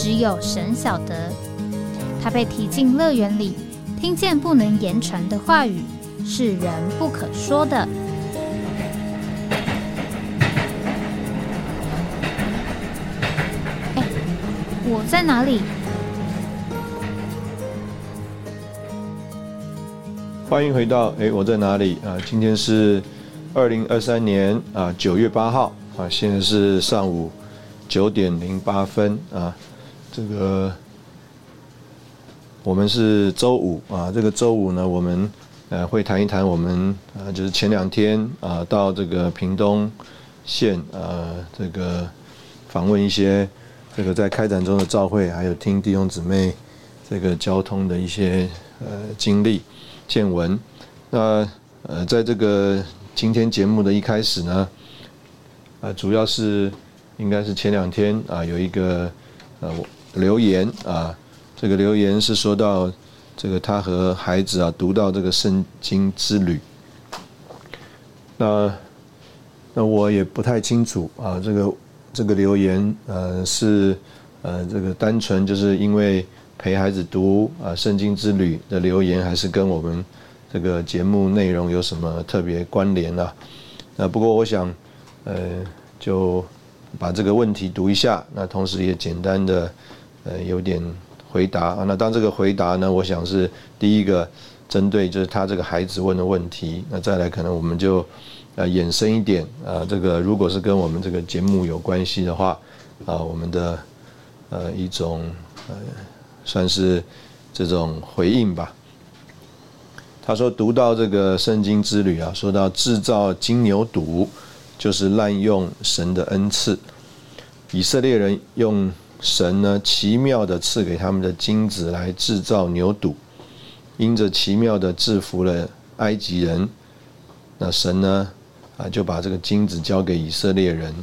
只有神晓得，他被提进乐园里，听见不能言传的话语，是人不可说的。哎，我在哪里？欢迎回到哎，我在哪里啊？今天是二零二三年啊九月八号啊，现在是上午九点零八分啊。这个我们是周五啊，这个周五呢，我们呃会谈一谈我们啊，就是前两天啊到这个屏东县呃这个访问一些这个在开展中的召会，还有听弟兄姊妹这个交通的一些呃经历见闻。那呃在这个今天节目的一开始呢，啊主要是应该是前两天啊有一个呃我。留言啊，这个留言是说到这个他和孩子啊读到这个圣经之旅。那那我也不太清楚啊，这个这个留言呃是呃这个单纯就是因为陪孩子读啊圣经之旅的留言，还是跟我们这个节目内容有什么特别关联呢？那不过我想呃就把这个问题读一下，那同时也简单的。呃，有点回答啊。那当这个回答呢，我想是第一个针对就是他这个孩子问的问题。那再来可能我们就呃衍生一点啊，这个如果是跟我们这个节目有关系的话啊，我们的呃一种呃算是这种回应吧。他说读到这个圣经之旅啊，说到制造金牛犊就是滥用神的恩赐，以色列人用。神呢，奇妙的赐给他们的金子来制造牛犊，因着奇妙的制服了埃及人，那神呢，啊就把这个金子交给以色列人。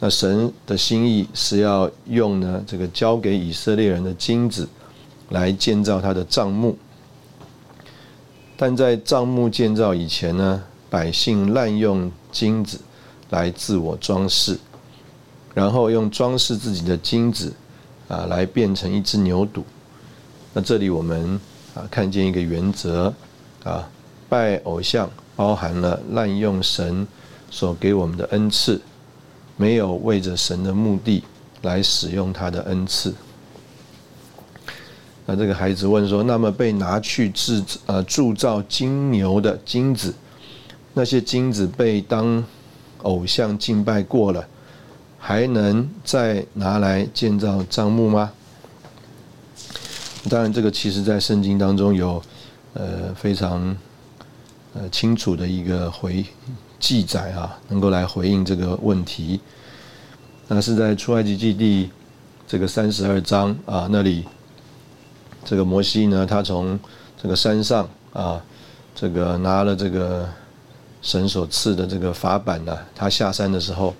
那神的心意是要用呢这个交给以色列人的金子来建造他的帐幕，但在帐幕建造以前呢，百姓滥用金子来自我装饰。然后用装饰自己的金子，啊，来变成一只牛犊。那这里我们啊看见一个原则，啊，拜偶像包含了滥用神所给我们的恩赐，没有为着神的目的来使用他的恩赐。那这个孩子问说：“那么被拿去制呃铸造金牛的金子，那些金子被当偶像敬拜过了？”还能再拿来建造帐幕吗？当然，这个其实在圣经当中有呃非常呃清楚的一个回记载啊，能够来回应这个问题。那是在出埃及记第这个三十二章啊那里，这个摩西呢，他从这个山上啊，这个拿了这个神所赐的这个法板呢，他下山的时候。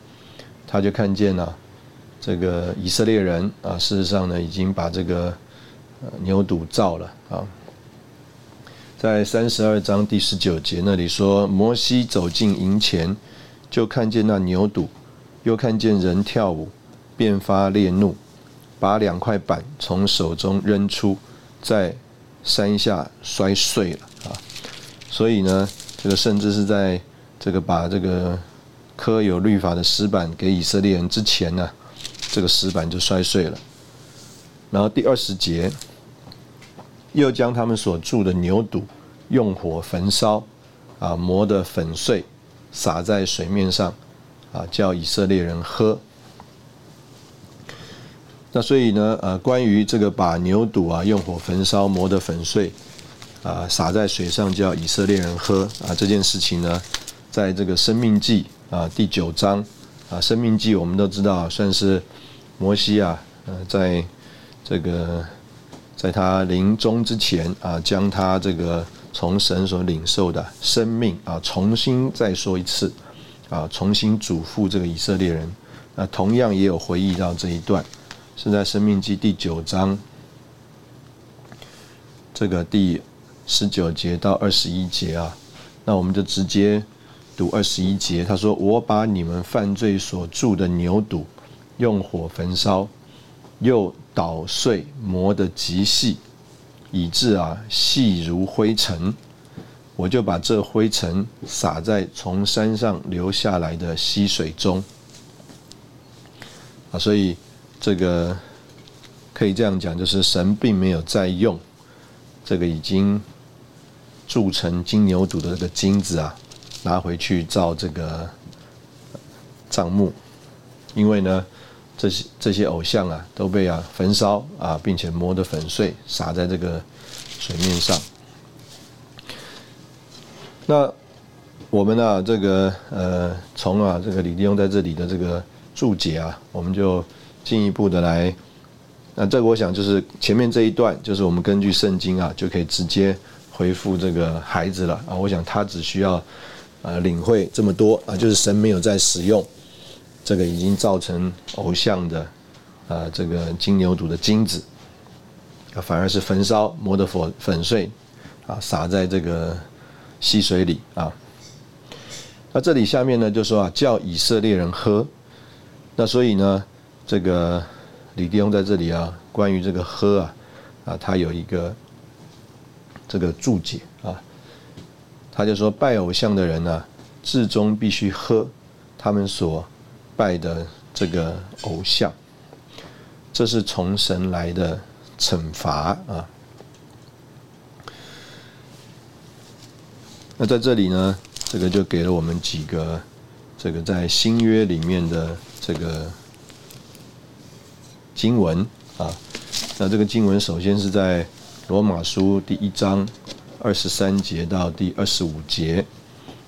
他就看见了这个以色列人啊，事实上呢，已经把这个牛犊造了啊。在三十二章第十九节那里说，摩西走进营前，就看见那牛犊，又看见人跳舞，便发烈怒，把两块板从手中扔出，在山下摔碎了啊。所以呢，这个甚至是在这个把这个。刻有律法的石板给以色列人之前呢，这个石板就摔碎了。然后第二十节，又将他们所铸的牛肚用火焚烧，啊磨得粉碎，撒在水面上，啊叫以色列人喝。那所以呢，呃，关于这个把牛肚啊用火焚烧磨得粉碎，啊撒在水上叫以色列人喝啊这件事情呢，在这个生命记。啊，第九章啊，《生命记》我们都知道，算是摩西啊，呃，在这个在他临终之前啊，将他这个从神所领受的生命啊，重新再说一次啊，重新嘱咐这个以色列人。那同样也有回忆到这一段，是在《生命记》第九章这个第十九节到二十一节啊。那我们就直接读二十一节，他说：“我把你们犯罪所铸的牛犊用火焚烧，又捣碎磨得极细，以致啊细如灰尘。我就把这灰尘撒在从山上流下来的溪水中。”啊，所以这个可以这样讲，就是神并没有在用这个已经。铸成金牛犊的这个金子啊，拿回去造这个账目，因为呢，这些这些偶像啊都被啊焚烧啊，并且磨得粉碎，撒在这个水面上。那我们呢，这个呃，从啊这个李弟兄在这里的这个注解啊，我们就进一步的来，那这个我想就是前面这一段，就是我们根据圣经啊，就可以直接。回复这个孩子了啊！我想他只需要呃领会这么多啊，就是神没有在使用这个已经造成偶像的啊这个金牛犊的金子，反而是焚烧磨得粉粉碎啊，撒在这个溪水里啊。那这里下面呢就说啊，叫以色列人喝。那所以呢，这个李弟兄在这里啊，关于这个喝啊啊，他有一个。这个注解，他就说拜偶像的人呢，至终必须喝他们所拜的这个偶像，这是从神来的惩罚啊。那在这里呢，这个就给了我们几个这个在新约里面的这个经文啊。那这个经文首先是在。罗马书第一章二十三节到第二十五节，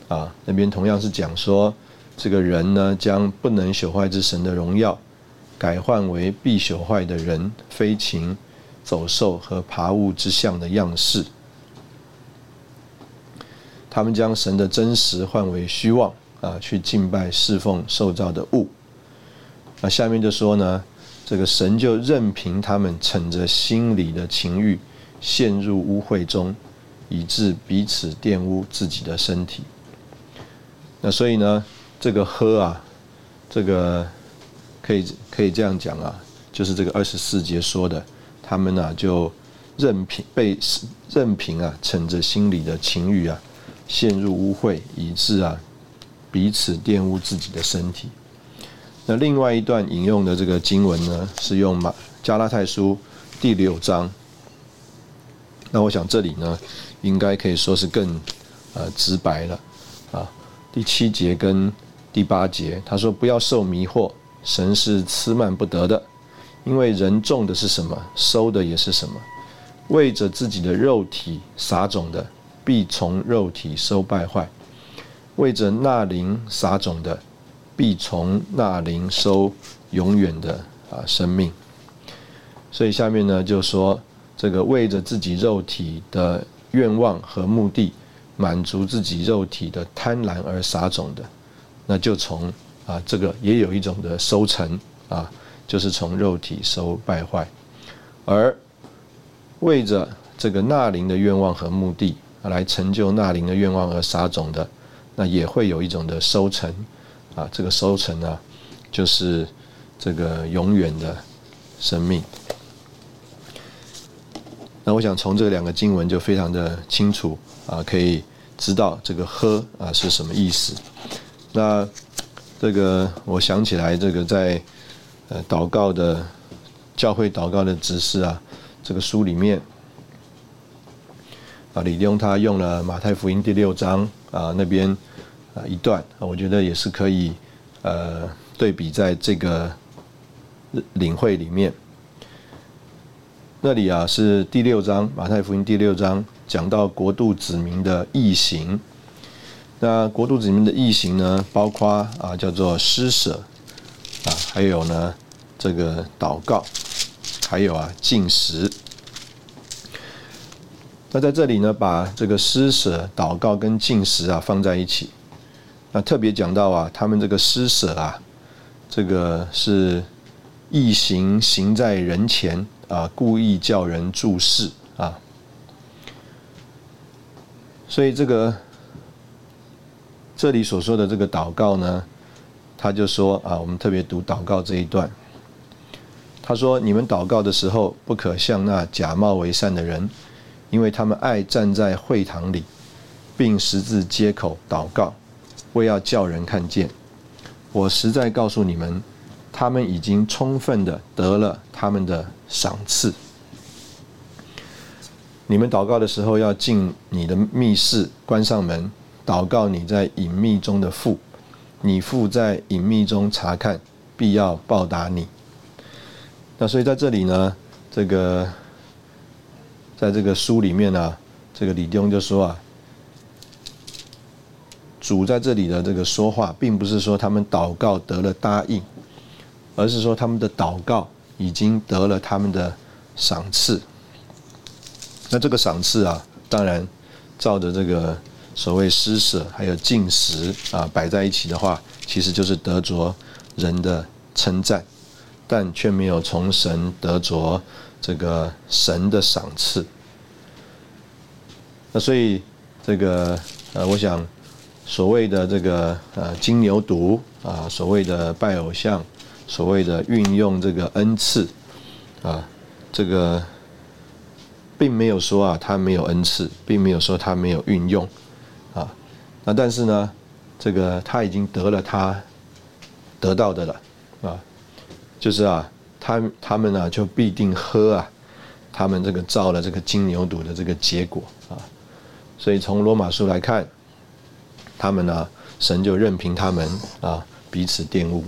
啊，那边同样是讲说，这个人呢，将不能朽坏之神的荣耀，改换为必朽坏的人、飞禽、走兽和爬物之象的样式。他们将神的真实换为虚妄，啊，去敬拜侍奉受造的物。那下面就说呢，这个神就任凭他们逞着心里的情欲。陷入污秽中，以致彼此玷污自己的身体。那所以呢，这个喝啊，这个可以可以这样讲啊，就是这个二十四节说的，他们呢就任凭被任凭啊，逞着心里的情欲啊，陷入污秽，以致啊彼此玷污自己的身体。那另外一段引用的这个经文呢，是用马加拉太书第六章。那我想这里呢，应该可以说是更呃直白了啊。第七节跟第八节，他说不要受迷惑，神是吃慢不得的，因为人种的是什么，收的也是什么。为着自己的肉体撒种的，必从肉体收败坏；为着那灵撒种的，必从那灵收永远的啊生命。所以下面呢就说。这个为着自己肉体的愿望和目的，满足自己肉体的贪婪而撒种的，那就从啊这个也有一种的收成啊，就是从肉体收败坏；而为着这个纳灵的愿望和目的来成就纳灵的愿望而撒种的，那也会有一种的收成。啊，这个收成呢，就是这个永远的生命。那我想从这两个经文就非常的清楚啊，可以知道这个喝啊是什么意思。那这个我想起来，这个在呃祷告的教会祷告的指示啊，这个书里面啊，李用他用了马太福音第六章啊那边啊一段，我觉得也是可以呃对比在这个领会里面。那里啊是第六章马太福音第六章讲到国度子民的异行。那国度子民的异行呢，包括啊叫做施舍啊，还有呢这个祷告，还有啊进食。那在这里呢，把这个施舍、祷告跟进食啊放在一起。那特别讲到啊，他们这个施舍啊，这个是意行行在人前啊，故意叫人注视啊。所以这个这里所说的这个祷告呢，他就说啊，我们特别读祷告这一段。他说：“你们祷告的时候，不可像那假冒为善的人。”因为他们爱站在会堂里，并十字街口祷告，为要叫人看见。我实在告诉你们，他们已经充分的得了他们的赏赐。你们祷告的时候，要进你的密室，关上门，祷告你在隐秘中的父。你父在隐秘中查看，必要报答你。那所以在这里呢，这个。在这个书里面呢，这个李弟兄就说啊，主在这里的这个说话，并不是说他们祷告得了答应，而是说他们的祷告已经得了他们的赏赐。那这个赏赐啊，当然照着这个所谓施舍还有进食啊摆在一起的话，其实就是得着人的称赞，但却没有从神得着。这个神的赏赐，那所以这个呃，我想所谓的这个呃金牛犊啊，所谓的拜偶像，所谓的运用这个恩赐啊，这个并没有说啊他没有恩赐，并没有说他没有运用啊，那但是呢，这个他已经得了他得到的了啊，就是啊。他他们呢，就必定喝啊，他们这个造了这个金牛犊的这个结果啊，所以从罗马书来看，他们呢，神就任凭他们啊彼此玷污。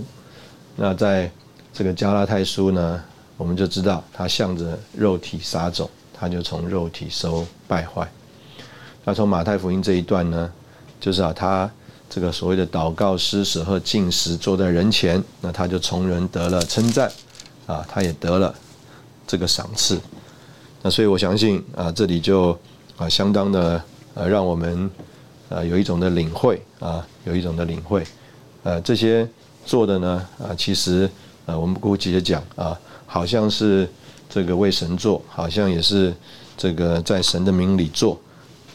那在这个加拉太书呢，我们就知道他向着肉体撒种，他就从肉体收败坏。那从马太福音这一段呢，就是啊，他这个所谓的祷告、施舍和进食，坐在人前，那他就从人得了称赞。啊，他也得了这个赏赐，那所以我相信啊，这里就啊相当的呃，让我们呃有一种的领会啊，有一种的领会，呃，这些做的呢啊，其实呃，我们姑且讲啊，好像是这个为神做，好像也是这个在神的名里做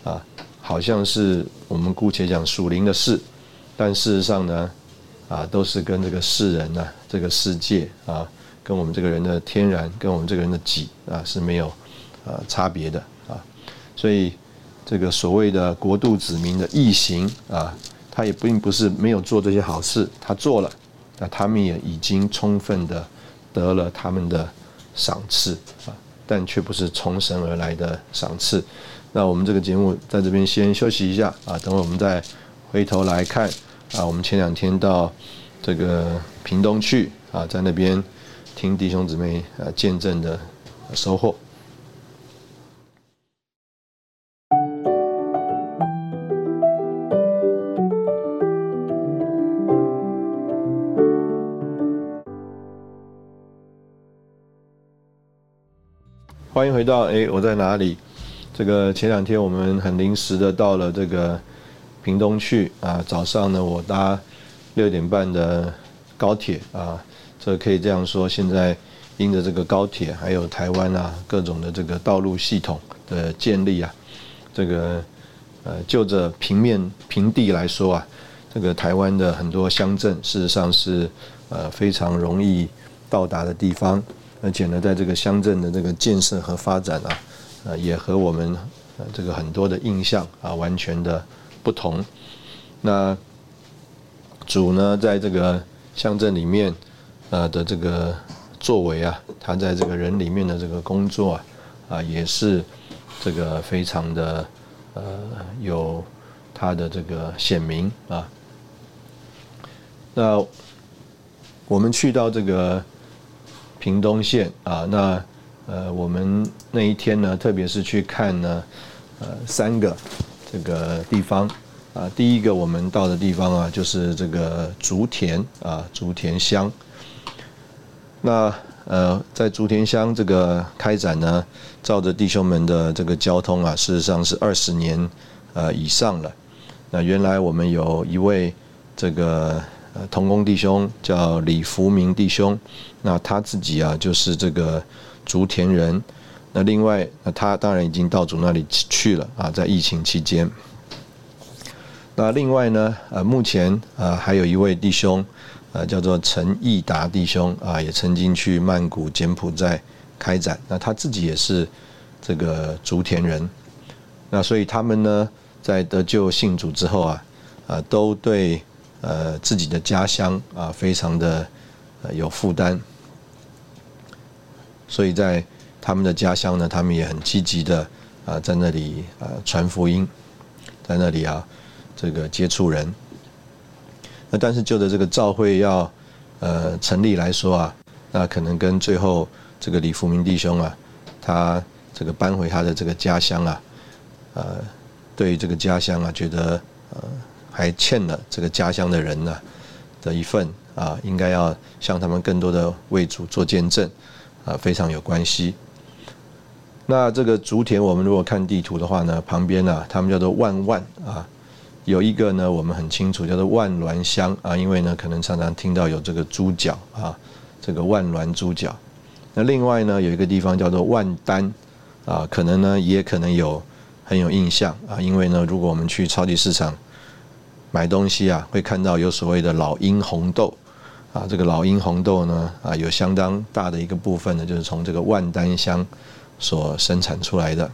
啊，好像是我们姑且讲属灵的事，但事实上呢啊，都是跟这个世人呢，这个世界啊。跟我们这个人的天然，跟我们这个人的己啊是没有啊差别的啊，所以这个所谓的国度子民的异行啊，他也并不是没有做这些好事，他做了，那他们也已经充分的得了他们的赏赐啊，但却不是从神而来的赏赐。那我们这个节目在这边先休息一下啊，等会我们再回头来看啊，我们前两天到这个屏东去啊，在那边。听弟兄姊妹呃见证的收获。欢迎回到哎，我在哪里？这个前两天我们很临时的到了这个屏东去啊，早上呢我搭六点半的高铁啊。这可以这样说，现在因着这个高铁，还有台湾啊各种的这个道路系统的建立啊，这个呃就着平面平地来说啊，这个台湾的很多乡镇事实上是呃非常容易到达的地方，而且呢，在这个乡镇的这个建设和发展啊，呃也和我们呃这个很多的印象啊完全的不同。那主呢，在这个乡镇里面。呃的这个作为啊，他在这个人里面的这个工作啊，啊也是这个非常的呃有他的这个显明啊。那我们去到这个屏东县啊，那呃我们那一天呢，特别是去看呢呃三个这个地方啊，第一个我们到的地方啊，就是这个竹田啊竹田乡。那呃，在竹田乡这个开展呢，照着弟兄们的这个交通啊，事实上是二十年呃以上了。那原来我们有一位这个呃同工弟兄叫李福明弟兄，那他自己啊就是这个竹田人。那另外，那他当然已经到主那里去了啊，在疫情期间。那另外呢，呃，目前呃还有一位弟兄，呃，叫做陈义达弟兄啊，也曾经去曼谷、柬埔寨开展。那他自己也是这个竹田人。那所以他们呢，在得救信主之后啊，啊，都对呃自己的家乡啊非常的有负担。所以在他们的家乡呢，他们也很积极的啊，在那里啊传福音，在那里啊这个接触人。那但是就着这个教会要呃成立来说啊，那可能跟最后这个李福明弟兄啊，他这个搬回他的这个家乡啊，呃，对这个家乡啊，觉得呃还欠了这个家乡的人呢的一份啊，应该要向他们更多的为主做见证啊，非常有关系。那这个竹田，我们如果看地图的话呢，旁边呢，他们叫做万万啊，有一个呢，我们很清楚叫做万峦乡啊，因为呢，可能常常听到有这个猪脚啊，这个万峦猪脚。那另外呢，有一个地方叫做万丹啊，可能呢，也可能有很有印象啊，因为呢，如果我们去超级市场买东西啊，会看到有所谓的老鹰红豆啊，这个老鹰红豆呢啊，有相当大的一个部分呢，就是从这个万丹乡。所生产出来的，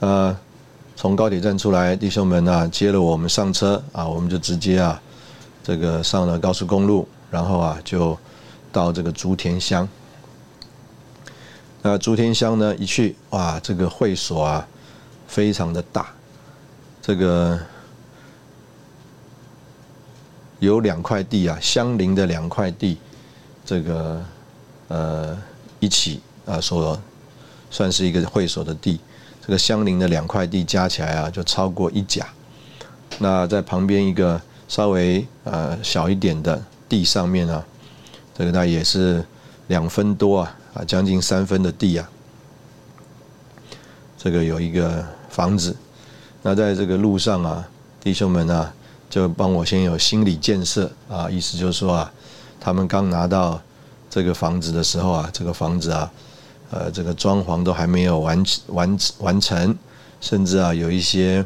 呃，从高铁站出来，弟兄们啊，接了我们上车啊，我们就直接啊，这个上了高速公路，然后啊，就到这个竹田乡。那竹田乡呢，一去哇，这个会所啊，非常的大，这个有两块地啊，相邻的两块地，这个呃一起。啊，所算是一个会所的地，这个相邻的两块地加起来啊，就超过一甲。那在旁边一个稍微呃小一点的地上面呢，这个那也是两分多啊，啊将近三分的地啊。这个有一个房子，那在这个路上啊，弟兄们啊，就帮我先有心理建设啊，意思就是说啊，他们刚拿到这个房子的时候啊，这个房子啊。呃，这个装潢都还没有完完完成，甚至啊，有一些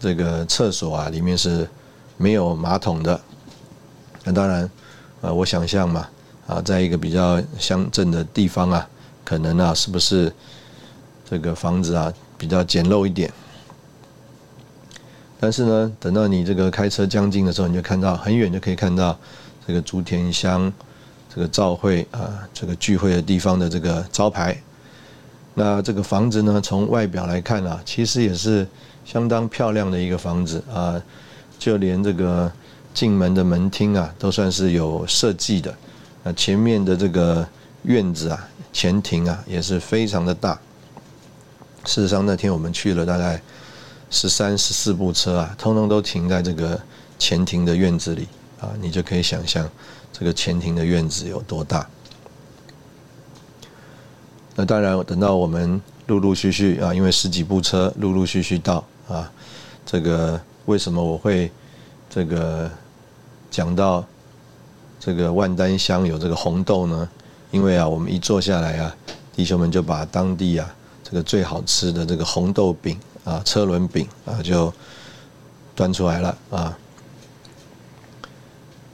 这个厕所啊，里面是没有马桶的。那当然，呃，我想象嘛，啊，在一个比较乡镇的地方啊，可能啊，是不是这个房子啊比较简陋一点？但是呢，等到你这个开车将近的时候，你就看到很远就可以看到这个竹田乡。这个召会啊，这个聚会的地方的这个招牌，那这个房子呢，从外表来看啊，其实也是相当漂亮的一个房子啊，就连这个进门的门厅啊，都算是有设计的。那前面的这个院子啊，前庭啊，也是非常的大。事实上，那天我们去了大概十三、十四部车啊，通通都停在这个前庭的院子里啊，你就可以想象。这个前庭的院子有多大？那当然，等到我们陆陆续续啊，因为十几部车陆陆续续到啊，这个为什么我会这个讲到这个万丹乡有这个红豆呢？因为啊，我们一坐下来啊，弟兄们就把当地啊这个最好吃的这个红豆饼啊、车轮饼啊就端出来了啊。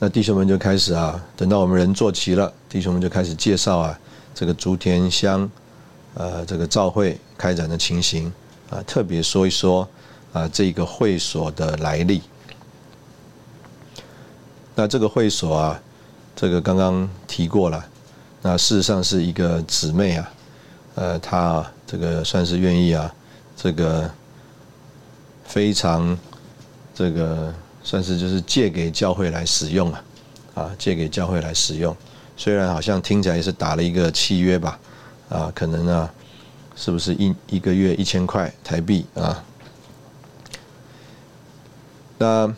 那弟兄们就开始啊，等到我们人坐齐了，弟兄们就开始介绍啊，这个竹田乡，呃，这个召会开展的情形啊，特别说一说啊，这个会所的来历。那这个会所啊，这个刚刚提过了，那事实上是一个姊妹啊，呃，她这个算是愿意啊，这个非常这个。算是就是借给教会来使用啊，啊，借给教会来使用。虽然好像听起来也是打了一个契约吧，啊，可能啊，是不是一一个月一千块台币啊？那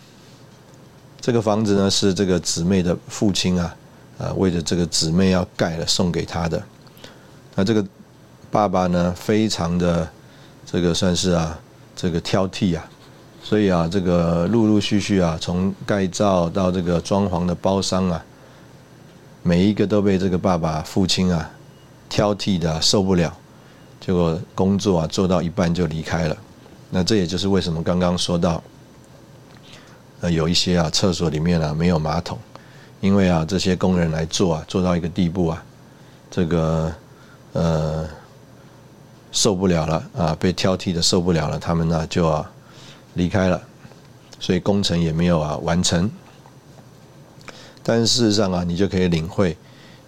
这个房子呢，是这个姊妹的父亲啊，啊为了这个姊妹要盖了送给他的。那这个爸爸呢，非常的这个算是啊这个挑剔啊，所以啊这个陆陆续续啊从盖造到这个装潢的包商啊，每一个都被这个爸爸父亲啊挑剔的受不了，结果工作啊做到一半就离开了。那这也就是为什么刚刚说到，呃，有一些啊厕所里面啊没有马桶，因为啊这些工人来做啊做到一个地步啊，这个呃受不了了啊被挑剔的受不了了，他们呢就啊离开了，所以工程也没有啊完成。但事实上啊，你就可以领会，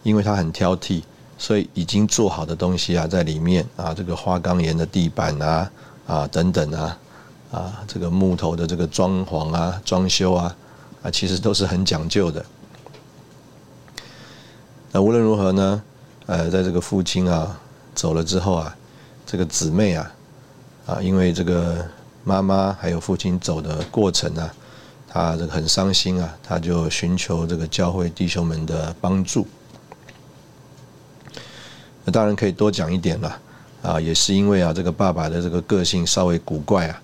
因为他很挑剔，所以已经做好的东西啊在里面啊这个花岗岩的地板啊。啊，等等啊，啊，这个木头的这个装潢啊、装修啊，啊，其实都是很讲究的。那无论如何呢，呃，在这个父亲啊走了之后啊，这个姊妹啊，啊，因为这个妈妈还有父亲走的过程啊，他这个很伤心啊，他就寻求这个教会弟兄们的帮助。那当然可以多讲一点了。啊，也是因为啊，这个爸爸的这个个性稍微古怪啊，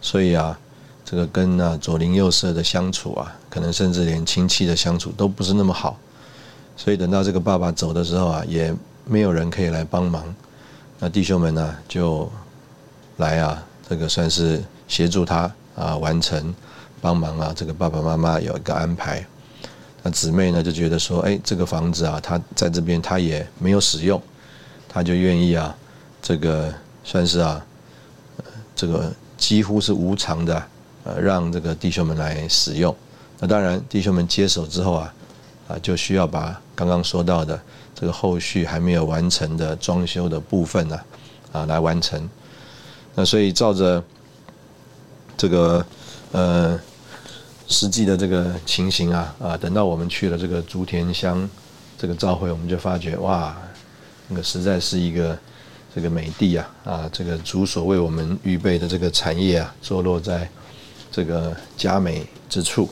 所以啊，这个跟啊左邻右舍的相处啊，可能甚至连亲戚的相处都不是那么好，所以等到这个爸爸走的时候啊，也没有人可以来帮忙，那弟兄们呢就来啊，这个算是协助他啊完成帮忙啊，这个爸爸妈妈有一个安排，那姊妹呢就觉得说，哎，这个房子啊，他在这边他也没有使用，他就愿意啊。这个算是啊，这个几乎是无偿的，呃，让这个弟兄们来使用。那当然，弟兄们接手之后啊，啊，就需要把刚刚说到的这个后续还没有完成的装修的部分呢，啊，来完成。那所以照着这个呃实际的这个情形啊，啊，等到我们去了这个竹田乡这个召会，我们就发觉哇，那个实在是一个。这个美地啊，啊，这个主所为我们预备的这个产业啊，坐落在这个佳美之处。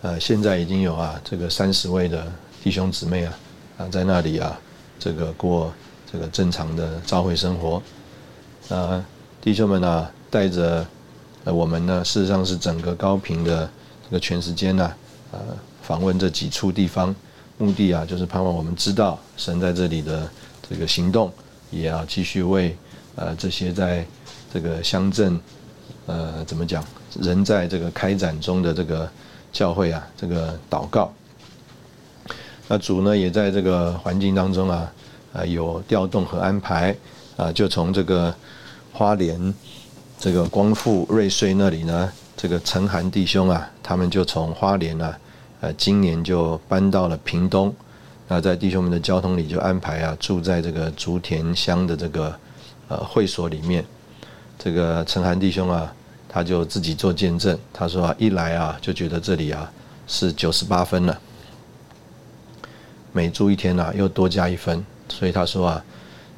呃，现在已经有啊，这个三十位的弟兄姊妹啊，啊，在那里啊，这个过这个正常的朝会生活。啊，弟兄们呢，带着呃我们呢，事实上是整个高频的这个全时间呢，呃，访问这几处地方，目的啊，就是盼望我们知道神在这里的这个行动。也要继续为呃这些在这个乡镇呃怎么讲仍在这个开展中的这个教会啊这个祷告。那主呢也在这个环境当中啊啊有调动和安排啊就从这个花莲这个光复瑞穗那里呢这个陈涵弟兄啊他们就从花莲啊呃今年就搬到了屏东。那在弟兄们的交通里就安排啊，住在这个竹田乡的这个呃会所里面。这个陈涵弟兄啊，他就自己做见证，他说啊，一来啊就觉得这里啊是九十八分了，每住一天啊又多加一分，所以他说啊，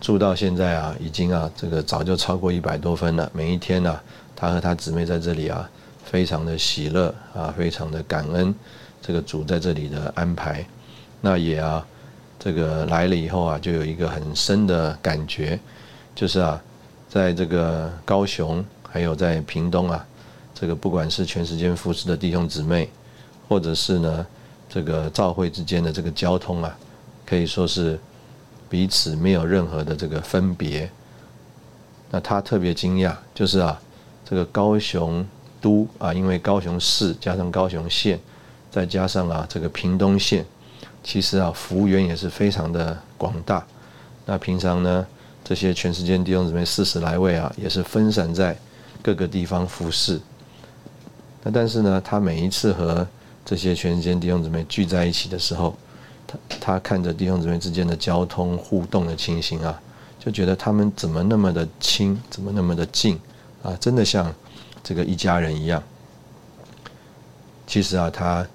住到现在啊已经啊这个早就超过一百多分了。每一天呢，他和他姊妹在这里啊，非常的喜乐啊，非常的感恩这个主在这里的安排。那也啊，这个来了以后啊，就有一个很深的感觉，就是啊，在这个高雄，还有在屏东啊，这个不管是全时间服侍的弟兄姊妹，或者是呢，这个教会之间的这个交通啊，可以说是彼此没有任何的这个分别。那他特别惊讶，就是啊，这个高雄都啊，因为高雄市加上高雄县，再加上啊这个屏东县。其实啊，服务员也是非常的广大。那平常呢，这些全世界弟兄姊妹四十来位啊，也是分散在各个地方服侍。那但是呢，他每一次和这些全世界弟兄姊妹聚在一起的时候，他他看着弟兄姊妹之间的交通互动的情形啊，就觉得他们怎么那么的亲，怎么那么的近啊，真的像这个一家人一样。其实啊，他。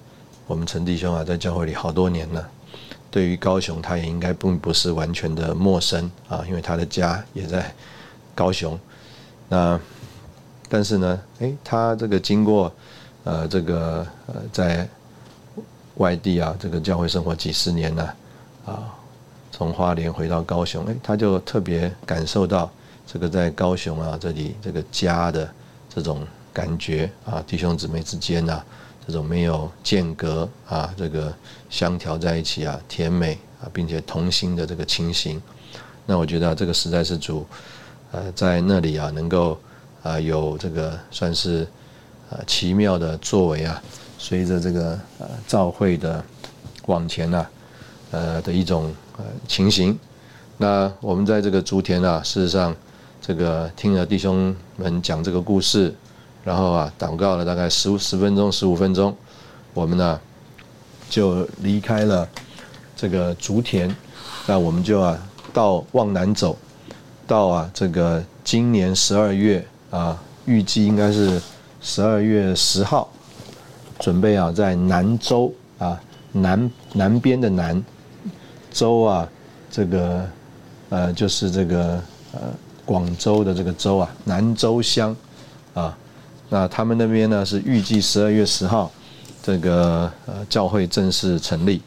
我们陈弟兄啊，在教会里好多年了。对于高雄，他也应该并不是完全的陌生啊，因为他的家也在高雄。那但是呢，诶，他这个经过呃这个呃在外地啊，这个教会生活几十年了，啊，从花莲回到高雄，哎，他就特别感受到这个在高雄啊这里这个家的这种感觉啊，弟兄姊妹之间呐，这种没有间隔啊，这个相调在一起啊，甜美啊，并且同心的这个情形，那我觉得这个实在是主，呃，在那里啊，能够啊有这个算是呃奇妙的作为啊。随着这个呃召会的往前呐，呃的一种呃情形，那我们在这个竹田啊，事实上这个听了弟兄们讲这个故事，然后啊祷告了大概十十分钟十五分钟，我们呢就离开了这个竹田，那我们就啊到往南走，到啊这个今年十二月啊，预计应该是十二月十号。准备啊，在南州啊，南南边的南州啊，这个呃，就是这个呃，广州的这个州啊，南州乡啊，那他们那边呢是预计十二月十号，这个呃教会正式成立。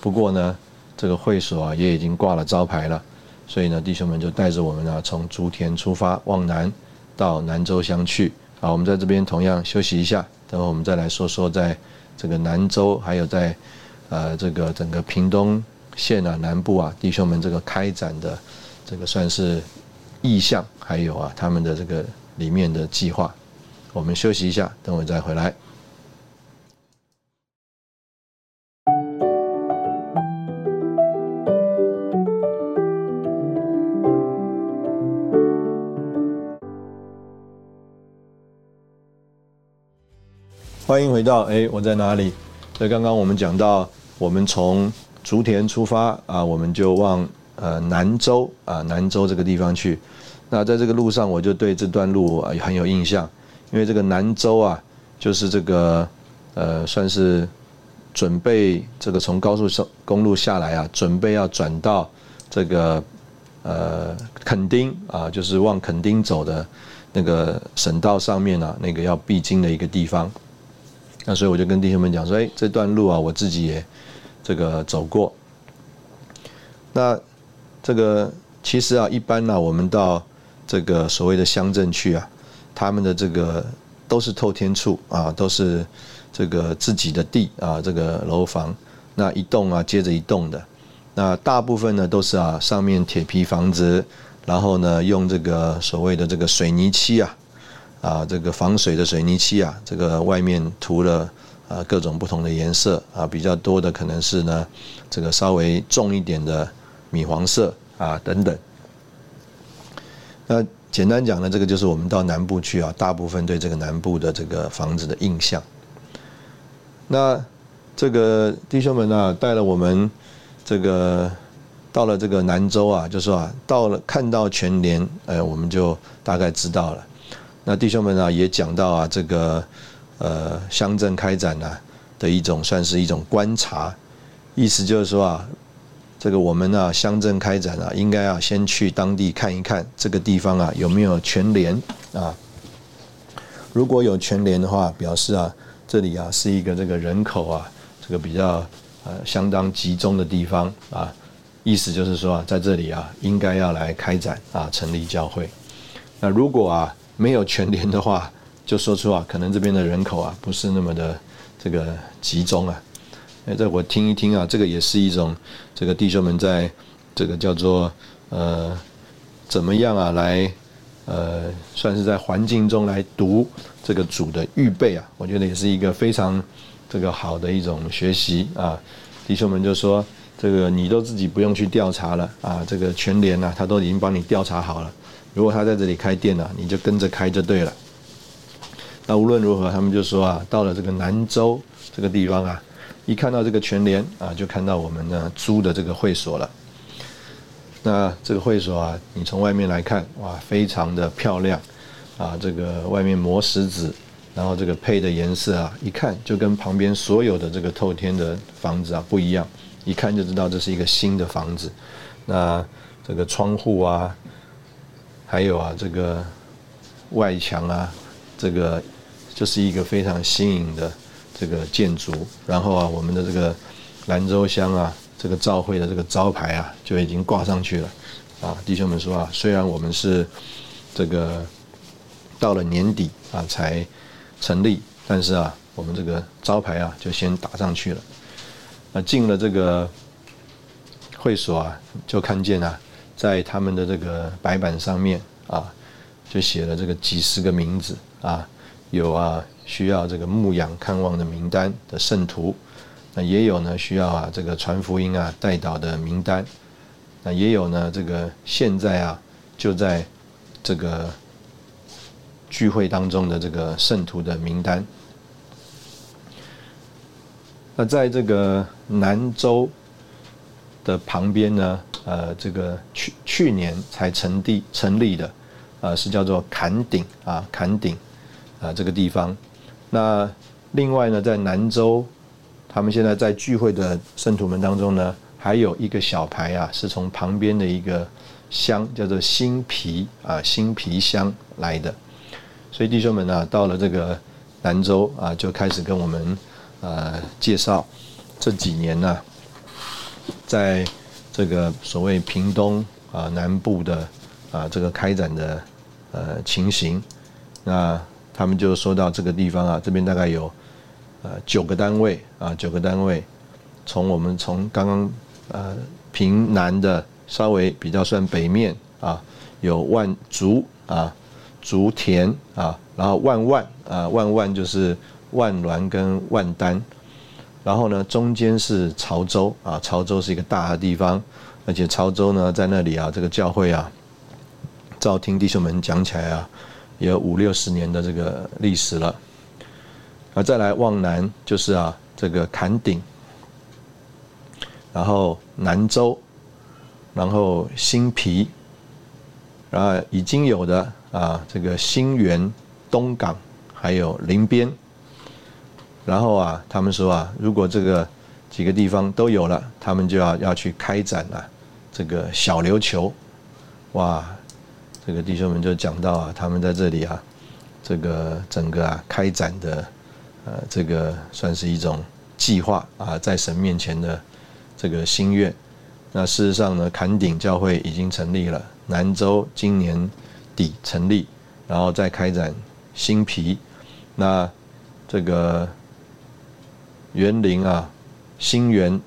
不过呢，这个会所啊也已经挂了招牌了，所以呢，弟兄们就带着我们啊，从竹田出发往南到南州乡去。好，我们在这边同样休息一下。等会我们再来说说，在这个南州，还有在呃这个整个屏东县啊南部啊弟兄们这个开展的这个算是意向，还有啊他们的这个里面的计划。我们休息一下，等会再回来。欢迎回到哎，我在哪里？所以刚刚我们讲到，我们从竹田出发啊，我们就往呃南州啊南州这个地方去。那在这个路上，我就对这段路啊很有印象，因为这个南州啊，就是这个呃算是准备这个从高速上公路下来啊，准备要转到这个呃垦丁啊，就是往垦丁走的那个省道上面啊，那个要必经的一个地方。那所以我就跟弟兄们讲说，哎，这段路啊，我自己也这个走过。那这个其实啊，一般呢，我们到这个所谓的乡镇去啊，他们的这个都是透天处啊，都是这个自己的地啊，这个楼房，那一栋啊接着一栋的，那大部分呢都是啊上面铁皮房子，然后呢用这个所谓的这个水泥漆啊。啊，这个防水的水泥漆啊，这个外面涂了啊各种不同的颜色啊，比较多的可能是呢，这个稍微重一点的米黄色啊等等。那简单讲呢，这个就是我们到南部去啊，大部分对这个南部的这个房子的印象。那这个弟兄们呢，带了我们这个到了这个南州啊，就说啊，到了看到全联，呃，我们就大概知道了。那弟兄们啊，也讲到啊，这个呃乡镇开展呢的一种，算是一种观察，意思就是说啊，这个我们啊乡镇开展啊，应该啊先去当地看一看这个地方啊有没有全联啊，如果有全联的话，表示啊这里啊是一个这个人口啊这个比较呃相当集中的地方啊，意思就是说啊在这里啊应该要来开展啊成立教会，那如果啊。没有全联的话，就说出啊，可能这边的人口啊不是那么的这个集中啊。哎，这我听一听啊，这个也是一种这个弟兄们在这个叫做呃怎么样啊来呃算是在环境中来读这个主的预备啊，我觉得也是一个非常这个好的一种学习啊。弟兄们就说这个你都自己不用去调查了啊，这个全联啊他都已经帮你调查好了。如果他在这里开店呢，你就跟着开就对了。那无论如何，他们就说啊，到了这个南州这个地方啊，一看到这个全联啊，就看到我们呢租的这个会所了。那这个会所啊，你从外面来看，哇，非常的漂亮啊，这个外面磨石子，然后这个配的颜色啊，一看就跟旁边所有的这个透天的房子啊不一样，一看就知道这是一个新的房子。那这个窗户啊。还有啊，这个外墙啊，这个就是一个非常新颖的这个建筑，然后啊，我们的这个兰州乡啊，这个召会的这个招牌啊，就已经挂上去了。啊，弟兄们说啊，虽然我们是这个到了年底啊才成立，但是啊，我们这个招牌啊就先打上去了。那进了这个会所啊，就看见啊，在他们的这个白板上面啊，就写了这个几十个名字啊，有啊需要这个牧养看望的名单的圣徒，那也有呢需要啊这个传福音啊带导的名单。那也有呢，这个现在啊，就在这个聚会当中的这个圣徒的名单。那在这个南州的旁边呢，呃，这个去去年才成立成立的，呃，是叫做坎顶啊，坎顶啊这个地方。那另外呢，在南州，他们现在在聚会的圣徒们当中呢。还有一个小牌啊，是从旁边的一个乡叫做新皮啊新皮乡来的，所以弟兄们啊，到了这个兰州啊，就开始跟我们呃介绍这几年呢，在这个所谓屏东啊南部的啊这个开展的呃情形，那他们就说到这个地方啊，这边大概有呃九个单位啊九个单位，从我们从刚刚。呃，平南的稍微比较算北面啊，有万竹啊，竹田啊，然后万万啊，万万就是万峦跟万丹，然后呢，中间是潮州啊，潮州是一个大的地方，而且潮州呢，在那里啊，这个教会啊，照听弟兄们讲起来啊，有五六十年的这个历史了，啊，再来望南就是啊，这个坎顶。然后南州，然后新皮，然后已经有的啊，这个新源、东港，还有林边。然后啊，他们说啊，如果这个几个地方都有了，他们就要要去开展了这个小琉球。哇，这个弟兄们就讲到啊，他们在这里啊，这个整个啊开展的呃，这个算是一种计划啊，在神面前的。这个心愿，那事实上呢，坎顶教会已经成立了，南州今年底成立，然后再开展新皮，那这个园林啊，新园、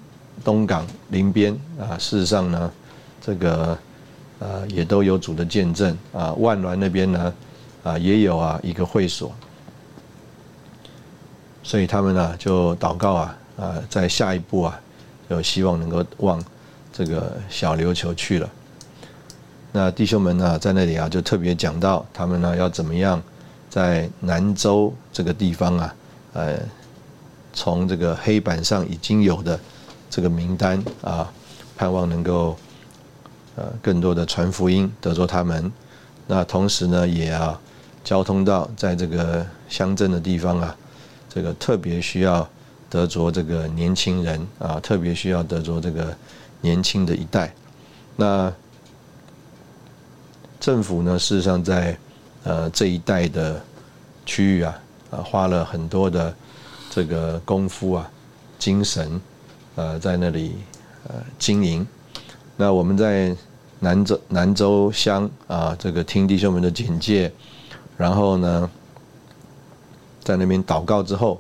东港、林边啊，事实上呢，这个呃也都有主的见证啊，万峦那边呢啊也有啊一个会所，所以他们呢就祷告啊啊，在下一步啊。有希望能够往这个小琉球去了。那弟兄们呢，在那里啊，就特别讲到他们呢要怎么样在南州这个地方啊，呃，从这个黑板上已经有的这个名单啊，盼望能够呃更多的传福音得着他们。那同时呢，也要交通到在这个乡镇的地方啊，这个特别需要。得着这个年轻人啊，特别需要得着这个年轻的一代。那政府呢，事实上在呃这一带的区域啊，啊花了很多的这个功夫啊、精神，呃在那里呃经营。那我们在南州南州乡啊，这个听弟兄们的简介，然后呢，在那边祷告之后。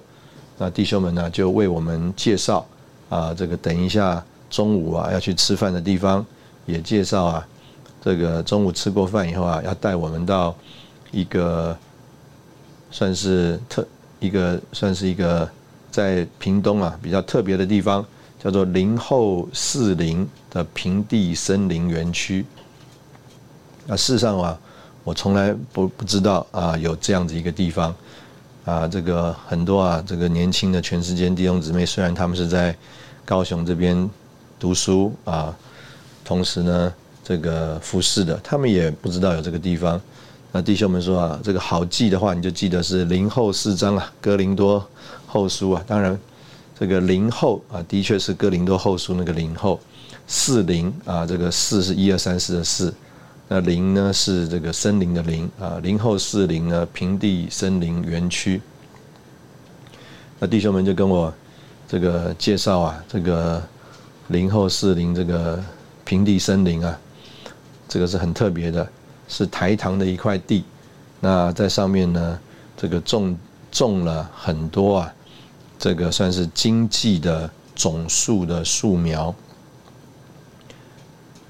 那弟兄们呢，就为我们介绍啊，这个等一下中午啊要去吃饭的地方，也介绍啊，这个中午吃过饭以后啊，要带我们到一个算是特一个算是一个在屏东啊比较特别的地方，叫做林后四林的平地森林园区。啊，事实上啊，我从来不不知道啊有这样子一个地方。啊，这个很多啊，这个年轻的全世界弟兄姊妹，虽然他们是在高雄这边读书啊，同时呢，这个服侍的，他们也不知道有这个地方。那弟兄们说啊，这个好记的话，你就记得是林后四章啊，哥林多后书啊。当然，这个林后啊，的确是哥林多后书那个林后四林啊，这个四是一二三四的四。那林呢是这个森林的林啊，林后四林呢平地森林园区。那弟兄们就跟我这个介绍啊，这个林后四林这个平地森林啊，这个是很特别的，是台糖的一块地。那在上面呢，这个种种了很多啊，这个算是经济的种树的树苗。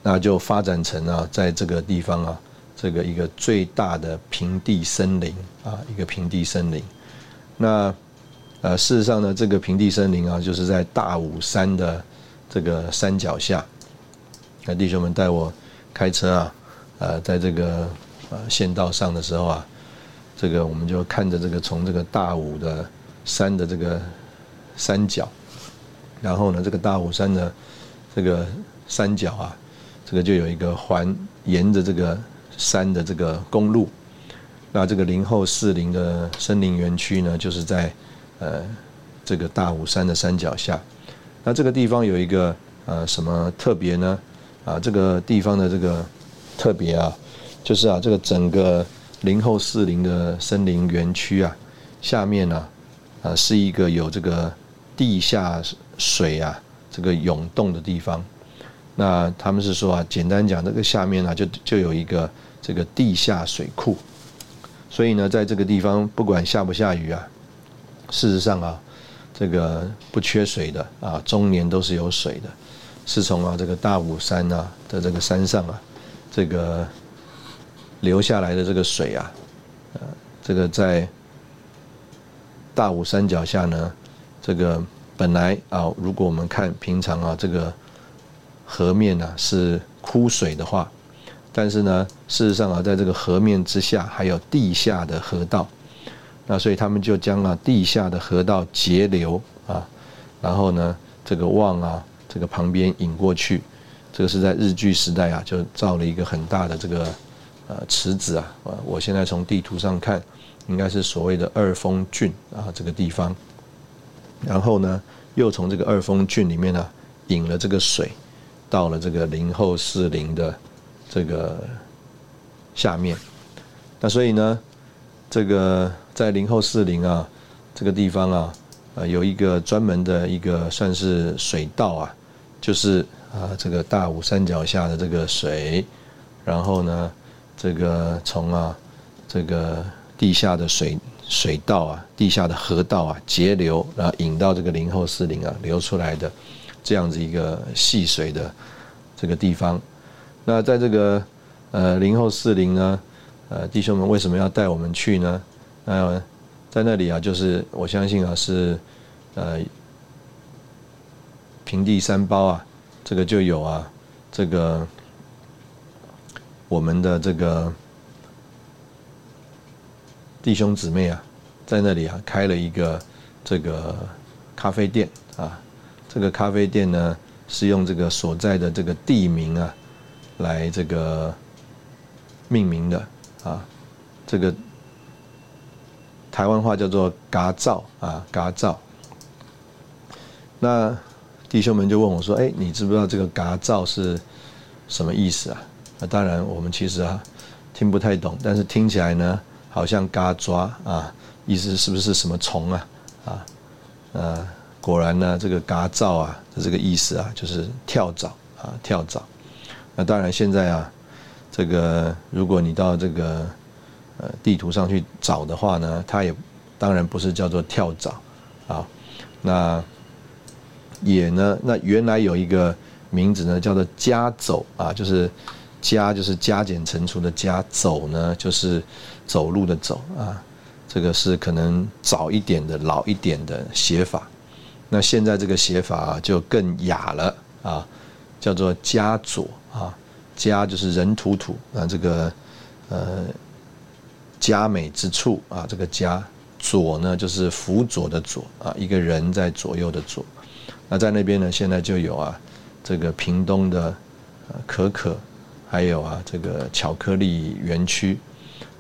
那就发展成啊，在这个地方啊，这个一个最大的平地森林啊，一个平地森林。那呃，事实上呢，这个平地森林啊，就是在大武山的这个山脚下。那弟兄们带我开车啊，呃，在这个呃县道上的时候啊，这个我们就看着这个从这个大武的山的这个山脚，然后呢，这个大武山的这个山脚啊。这个就有一个环沿着这个山的这个公路，那这个林后四林的森林园区呢，就是在呃这个大武山的山脚下。那这个地方有一个呃什么特别呢？啊，这个地方的这个特别啊，就是啊这个整个零后四林的森林园区啊，下面呢啊是一个有这个地下水啊这个涌动的地方。那他们是说啊，简单讲，这个下面呢就就有一个这个地下水库，所以呢，在这个地方不管下不下雨啊，事实上啊，这个不缺水的啊，终年都是有水的，是从啊这个大武山啊的这个山上啊，这个流下来的这个水啊，呃，这个在大武山脚下呢，这个本来啊，如果我们看平常啊这个。河面呢是枯水的话，但是呢，事实上啊，在这个河面之下还有地下的河道，那所以他们就将啊地下的河道截流啊，然后呢，这个往啊这个旁边引过去，这个是在日据时代啊就造了一个很大的这个呃池子啊，我现在从地图上看，应该是所谓的二峰郡啊这个地方，然后呢，又从这个二峰郡里面呢引了这个水。到了这个灵后四林的这个下面，那所以呢，这个在灵后四林啊这个地方啊，呃，有一个专门的一个算是水道啊，就是啊这个大武山脚下的这个水，然后呢，这个从啊这个地下的水水道啊，地下的河道啊截流，然后引到这个林后四林啊流出来的。这样子一个戏水的这个地方，那在这个呃零后四林呢，呃弟兄们为什么要带我们去呢？那在那里啊，就是我相信啊是呃平地三包啊，这个就有啊这个我们的这个弟兄姊妹啊，在那里啊开了一个这个咖啡店啊。这个咖啡店呢，是用这个所在的这个地名啊，来这个命名的啊。这个台湾话叫做“嘎造”啊，“嘎造”。那弟兄们就问我说：“哎，你知不知道这个‘嘎造’是什么意思啊？”那当然，我们其实啊听不太懂，但是听起来呢，好像“嘎抓”啊，意思是不是什么虫啊？啊，呃。果然呢，这个“嘎造”啊的这个意思啊，就是跳蚤啊，跳蚤。那当然现在啊，这个如果你到这个呃地图上去找的话呢，它也当然不是叫做跳蚤啊。那也呢，那原来有一个名字呢，叫做“加走”啊，就是“加”就是加减乘除的“加”，“走”呢就是走路的“走”啊。这个是可能早一点的、老一点的写法。那现在这个写法就更雅了啊，叫做“加左”啊，“加”就是人土土啊，这个呃佳美之处啊，这个“家”左呢就是辅佐的“左”啊，一个人在左右的“左”。那在那边呢，现在就有啊，这个屏东的可可，还有啊这个巧克力园区。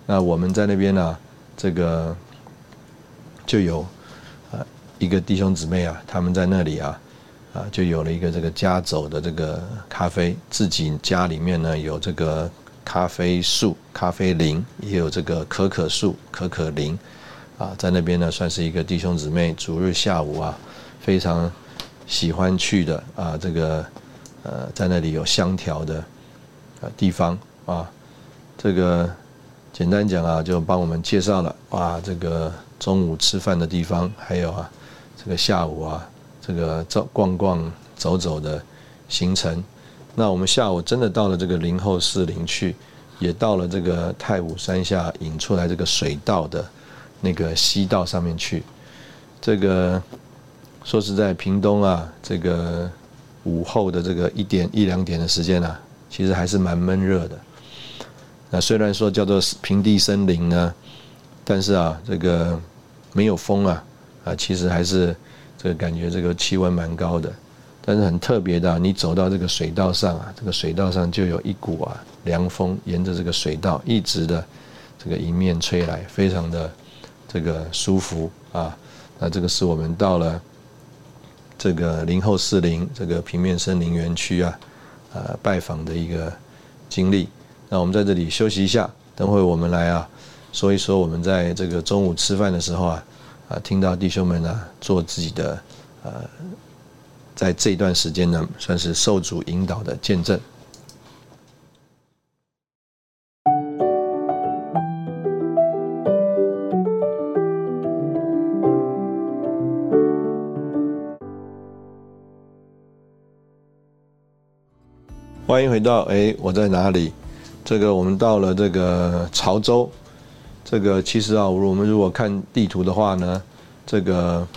那我们在那边呢，这个就有啊。一个弟兄姊妹啊，他们在那里啊，啊，就有了一个这个家走的这个咖啡，自己家里面呢有这个咖啡树、咖啡林，也有这个可可树、可可林，啊，在那边呢算是一个弟兄姊妹主日下午啊非常喜欢去的啊，这个呃在那里有香条的啊地方啊，这个简单讲啊，就帮我们介绍了哇，这个中午吃饭的地方，还有啊这个下午啊这个走逛逛走走的行程。那我们下午真的到了这个林后四林去。也到了这个太武山下引出来这个水道的那个溪道上面去。这个说实在，屏东啊，这个午后的这个一点一两点的时间啊，其实还是蛮闷热的。那虽然说叫做平地森林呢，但是啊，这个没有风啊，啊，其实还是这个感觉这个气温蛮高的。但是很特别的，你走到这个水道上啊，这个水道上就有一股啊凉风，沿着这个水道一直的这个迎面吹来，非常的这个舒服啊。那这个是我们到了这个林后四林这个平面森林园区啊，呃拜访的一个经历。那我们在这里休息一下，等会我们来啊说一说我们在这个中午吃饭的时候啊啊听到弟兄们呢做自己的呃。在这段时间呢，算是受主引导的见证。欢迎回到哎，我在哪里？这个我们到了这个潮州。这个其实啊，我们如果看地图的话呢，这个。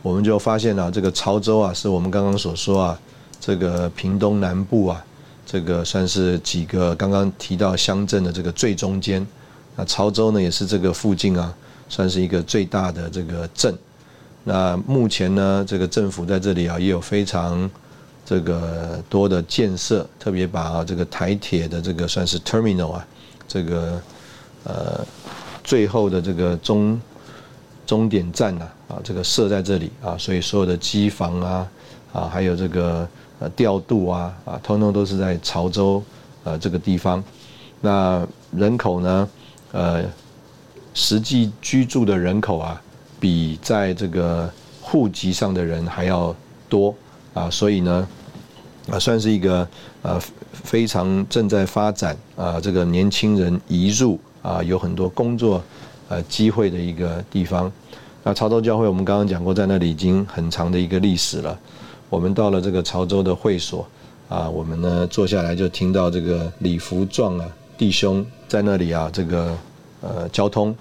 我们就发现了这个潮州啊，是我们刚刚所说啊，这个屏东南部啊，这个算是几个刚刚提到乡镇的这个最中间。那潮州呢，也是这个附近啊，算是一个最大的这个镇。那目前呢，这个政府在这里啊，也有非常这个多的建设，特别把这个台铁的这个算是 terminal 啊，这个呃最后的这个终。终点站呐，啊，这个设在这里啊，所以所有的机房啊，啊，还有这个呃调度啊，啊，通通都是在潮州呃这个地方。那人口呢，呃，实际居住的人口啊，比在这个户籍上的人还要多啊，所以呢，啊，算是一个呃非常正在发展啊，这个年轻人移入啊，有很多工作。呃，机会的一个地方。那潮州教会，我们刚刚讲过，在那里已经很长的一个历史了。我们到了这个潮州的会所啊，我们呢坐下来就听到这个李福壮啊弟兄在那里啊，这个呃交通。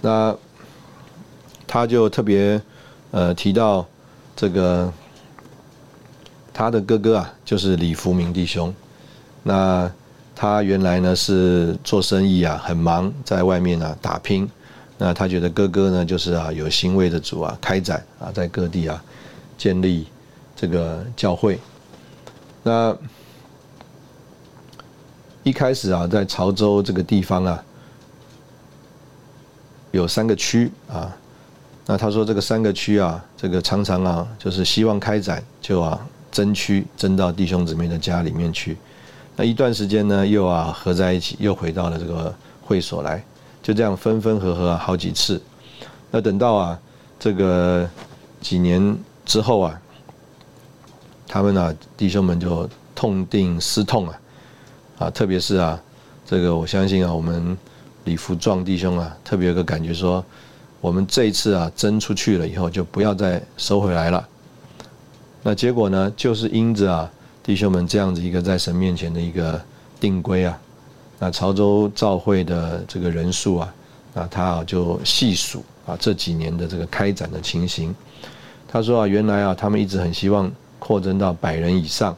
那他就特别呃提到这个他的哥哥啊，就是李福明弟兄。那他原来呢是做生意啊，很忙，在外面啊打拼。那他觉得哥哥呢，就是啊有新位的主啊，开展啊，在各地啊建立这个教会。那一开始啊，在潮州这个地方啊，有三个区啊。那他说这个三个区啊，这个常常啊，就是希望开展，就啊争区争到弟兄姊妹的家里面去。那一段时间呢，又啊合在一起，又回到了这个会所来，就这样分分合合啊好几次。那等到啊这个几年之后啊，他们啊弟兄们就痛定思痛啊，啊特别是啊这个我相信啊我们李福壮弟兄啊特别有个感觉说，我们这一次啊争出去了以后就不要再收回来了。那结果呢，就是因着啊。弟兄们，这样子一个在神面前的一个定规啊，那潮州教会的这个人数啊，啊，他啊就细数啊这几年的这个开展的情形。他说啊，原来啊他们一直很希望扩增到百人以上，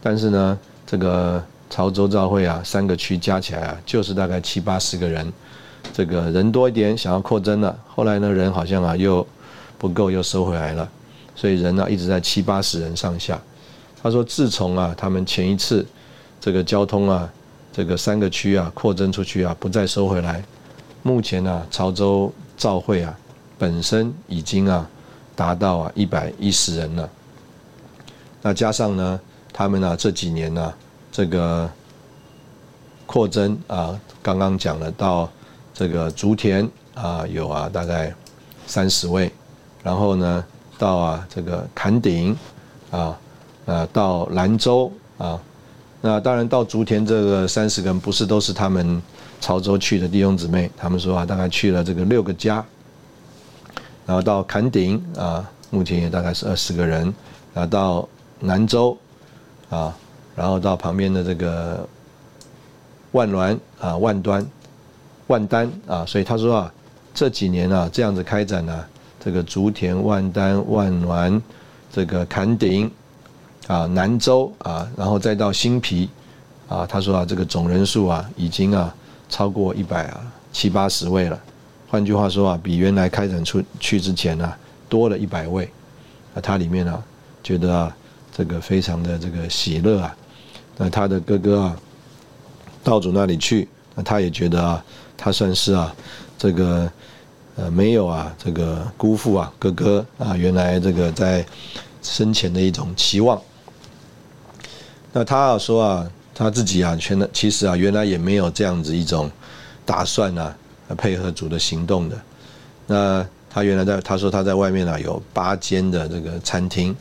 但是呢，这个潮州教会啊三个区加起来啊就是大概七八十个人，这个人多一点想要扩增了，后来呢人好像啊又不够又收回来了，所以人呢一直在七八十人上下。他说：“自从啊，他们前一次这个交通啊，这个三个区啊扩增出去啊，不再收回来。目前呢，潮州召会啊，本身已经啊达到啊一百一十人了。那加上呢，他们呢这几年呢，这个扩增啊，刚刚讲了到这个竹田啊有啊大概三十位，然后呢到啊这个坎顶啊呃到兰州啊，那当然到竹田这个三十个人不是都是他们潮州去的弟兄姊妹，他们说啊大概去了这个六个家，然后到坎顶啊目前也大概是二十个人，然后到南州啊，然后到旁边的这个万峦啊万端。万丹啊，所以他说啊，这几年啊这样子开展呢，这个竹田、万丹、万峦，这个坎顶啊、南州啊，然后再到新皮啊，他说啊，这个总人数啊已经啊超过一百啊七八十位了。换句话说啊，比原来开展出去之前呢多了一百位。啊，他里面啊觉得啊这个非常的这个喜乐啊。那他的哥哥啊，道主那里去，那他也觉得啊。他算是啊，这个呃没有啊，这个辜负啊哥哥啊原来这个在生前的一种期望。那他啊说啊，他自己啊，全其实啊原来也没有这样子一种打算啊，配合主的行动的。那他原来在他说他在外面啊有八间的这个餐厅，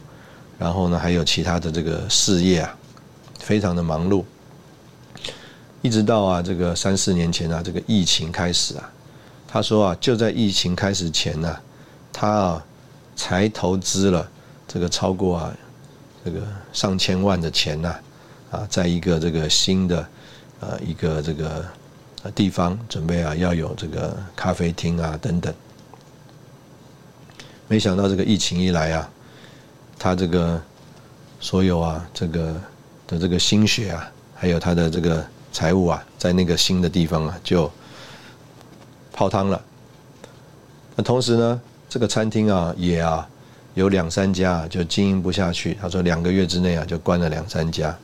然后呢还有其他的这个事业啊，非常的忙碌。一直到啊，这个三四年前啊，这个疫情开始啊，他说啊，就在疫情开始前呢，他啊才投资了这个超过啊这个上千万的钱呐，啊，在一个这个新的呃一个这个地方准备啊要有这个咖啡厅啊等等，没想到这个疫情一来啊，他这个所有啊这个的这个心血啊，还有他的这个。财务啊，在那个新的地方啊，就泡汤了。那同时呢，这个餐厅啊，也啊有两三家就经营不下去。他说两个月之内啊，就关了两三家。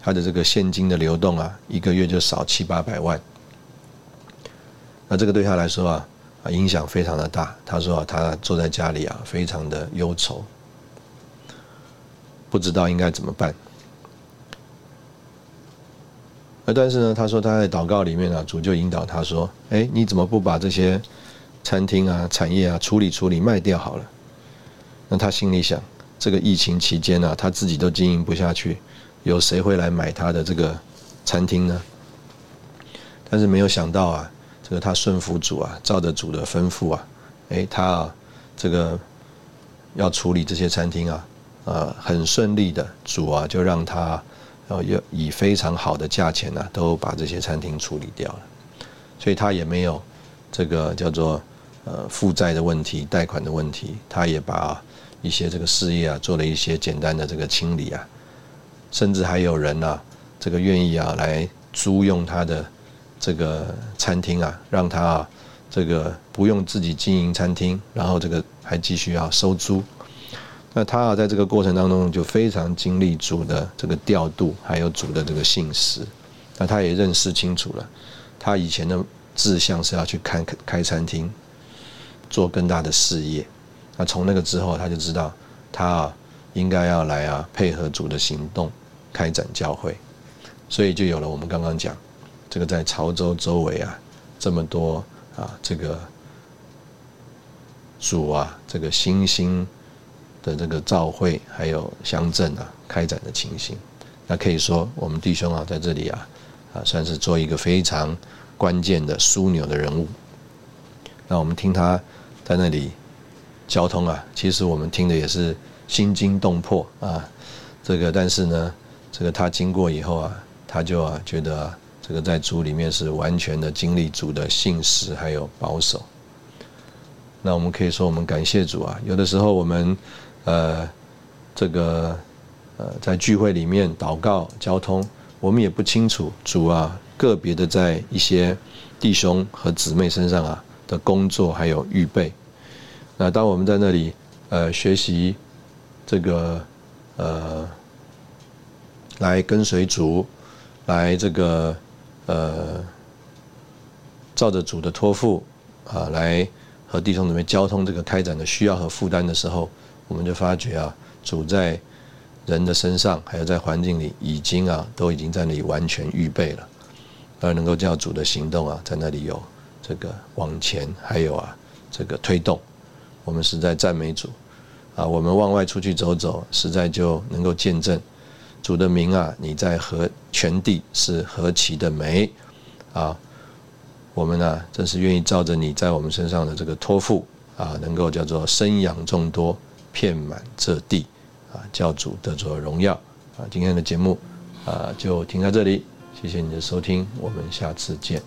他的这个现金的流动啊，一个月就少七八百万。那这个对他来说啊，啊影响非常的大。他说他坐在家里啊，非常的忧愁，不知道应该怎么办。那但是呢，他说他在祷告里面啊，主就引导他说：“哎，你怎么不把这些餐厅啊、产业啊处理处理卖掉好了？”那他心里想，这个疫情期间呢，他自己都经营不下去，有谁会来买他的这个餐厅呢？但是没有想到啊，这个他顺服主啊，照着主的吩咐啊，哎，他啊，这个要处理这些餐厅啊，呃，很顺利的，主啊就让他。然后又以非常好的价钱呢，都把这些餐厅处理掉了，所以他也没有这个叫做呃负债的问题、贷款的问题，他也把一些这个事业啊做了一些简单的这个清理啊，甚至还有人呢，这个愿意啊来租用他的这个餐厅啊，让他啊这个不用自己经营餐厅，然后这个还继续要收租。那他啊，在这个过程当中就非常经历主的这个调度，还有主的这个信实。那他也认识清楚了，他以前的志向是要去开开餐厅，做更大的事业。那从那个之后，他就知道他啊应该要来啊配合主的行动，开展教会。所以就有了我们刚刚讲这个在潮州周围啊这么多啊这个主啊这个新兴。的这个教会还有乡镇啊开展的情形，那可以说我们弟兄啊在这里啊啊算是做一个非常关键的枢纽的人物。那我们听他在那里交通啊，其实我们听的也是心惊动魄啊。这个但是呢，这个他经过以后啊，他就啊觉得这个在主里面是完全的经历主的信实还有保守。那我们可以说我们感谢主啊，有的时候我们。呃，这个呃，在聚会里面祷告交通，我们也不清楚主啊个别的在一些弟兄和姊妹身上啊的工作还有预备。那当我们在那里呃学习这个呃来跟随主，来这个呃照着主的托付啊来和弟兄姊妹交通这个开展的需要和负担的时候。我们就发觉啊，主在人的身上，还有在环境里，已经啊，都已经在那里完全预备了，而能够叫主的行动啊，在那里有这个往前，还有啊这个推动，我们实在赞美主啊！我们往外出去走走，实在就能够见证主的名啊！你在何全地是何其的美啊！我们呢，真是愿意照着你在我们身上的这个托付啊，能够叫做生养众多，遍满这地，啊，教主得着荣耀，啊，今天的节目，啊，就停在这里，谢谢你的收听，我们下次见。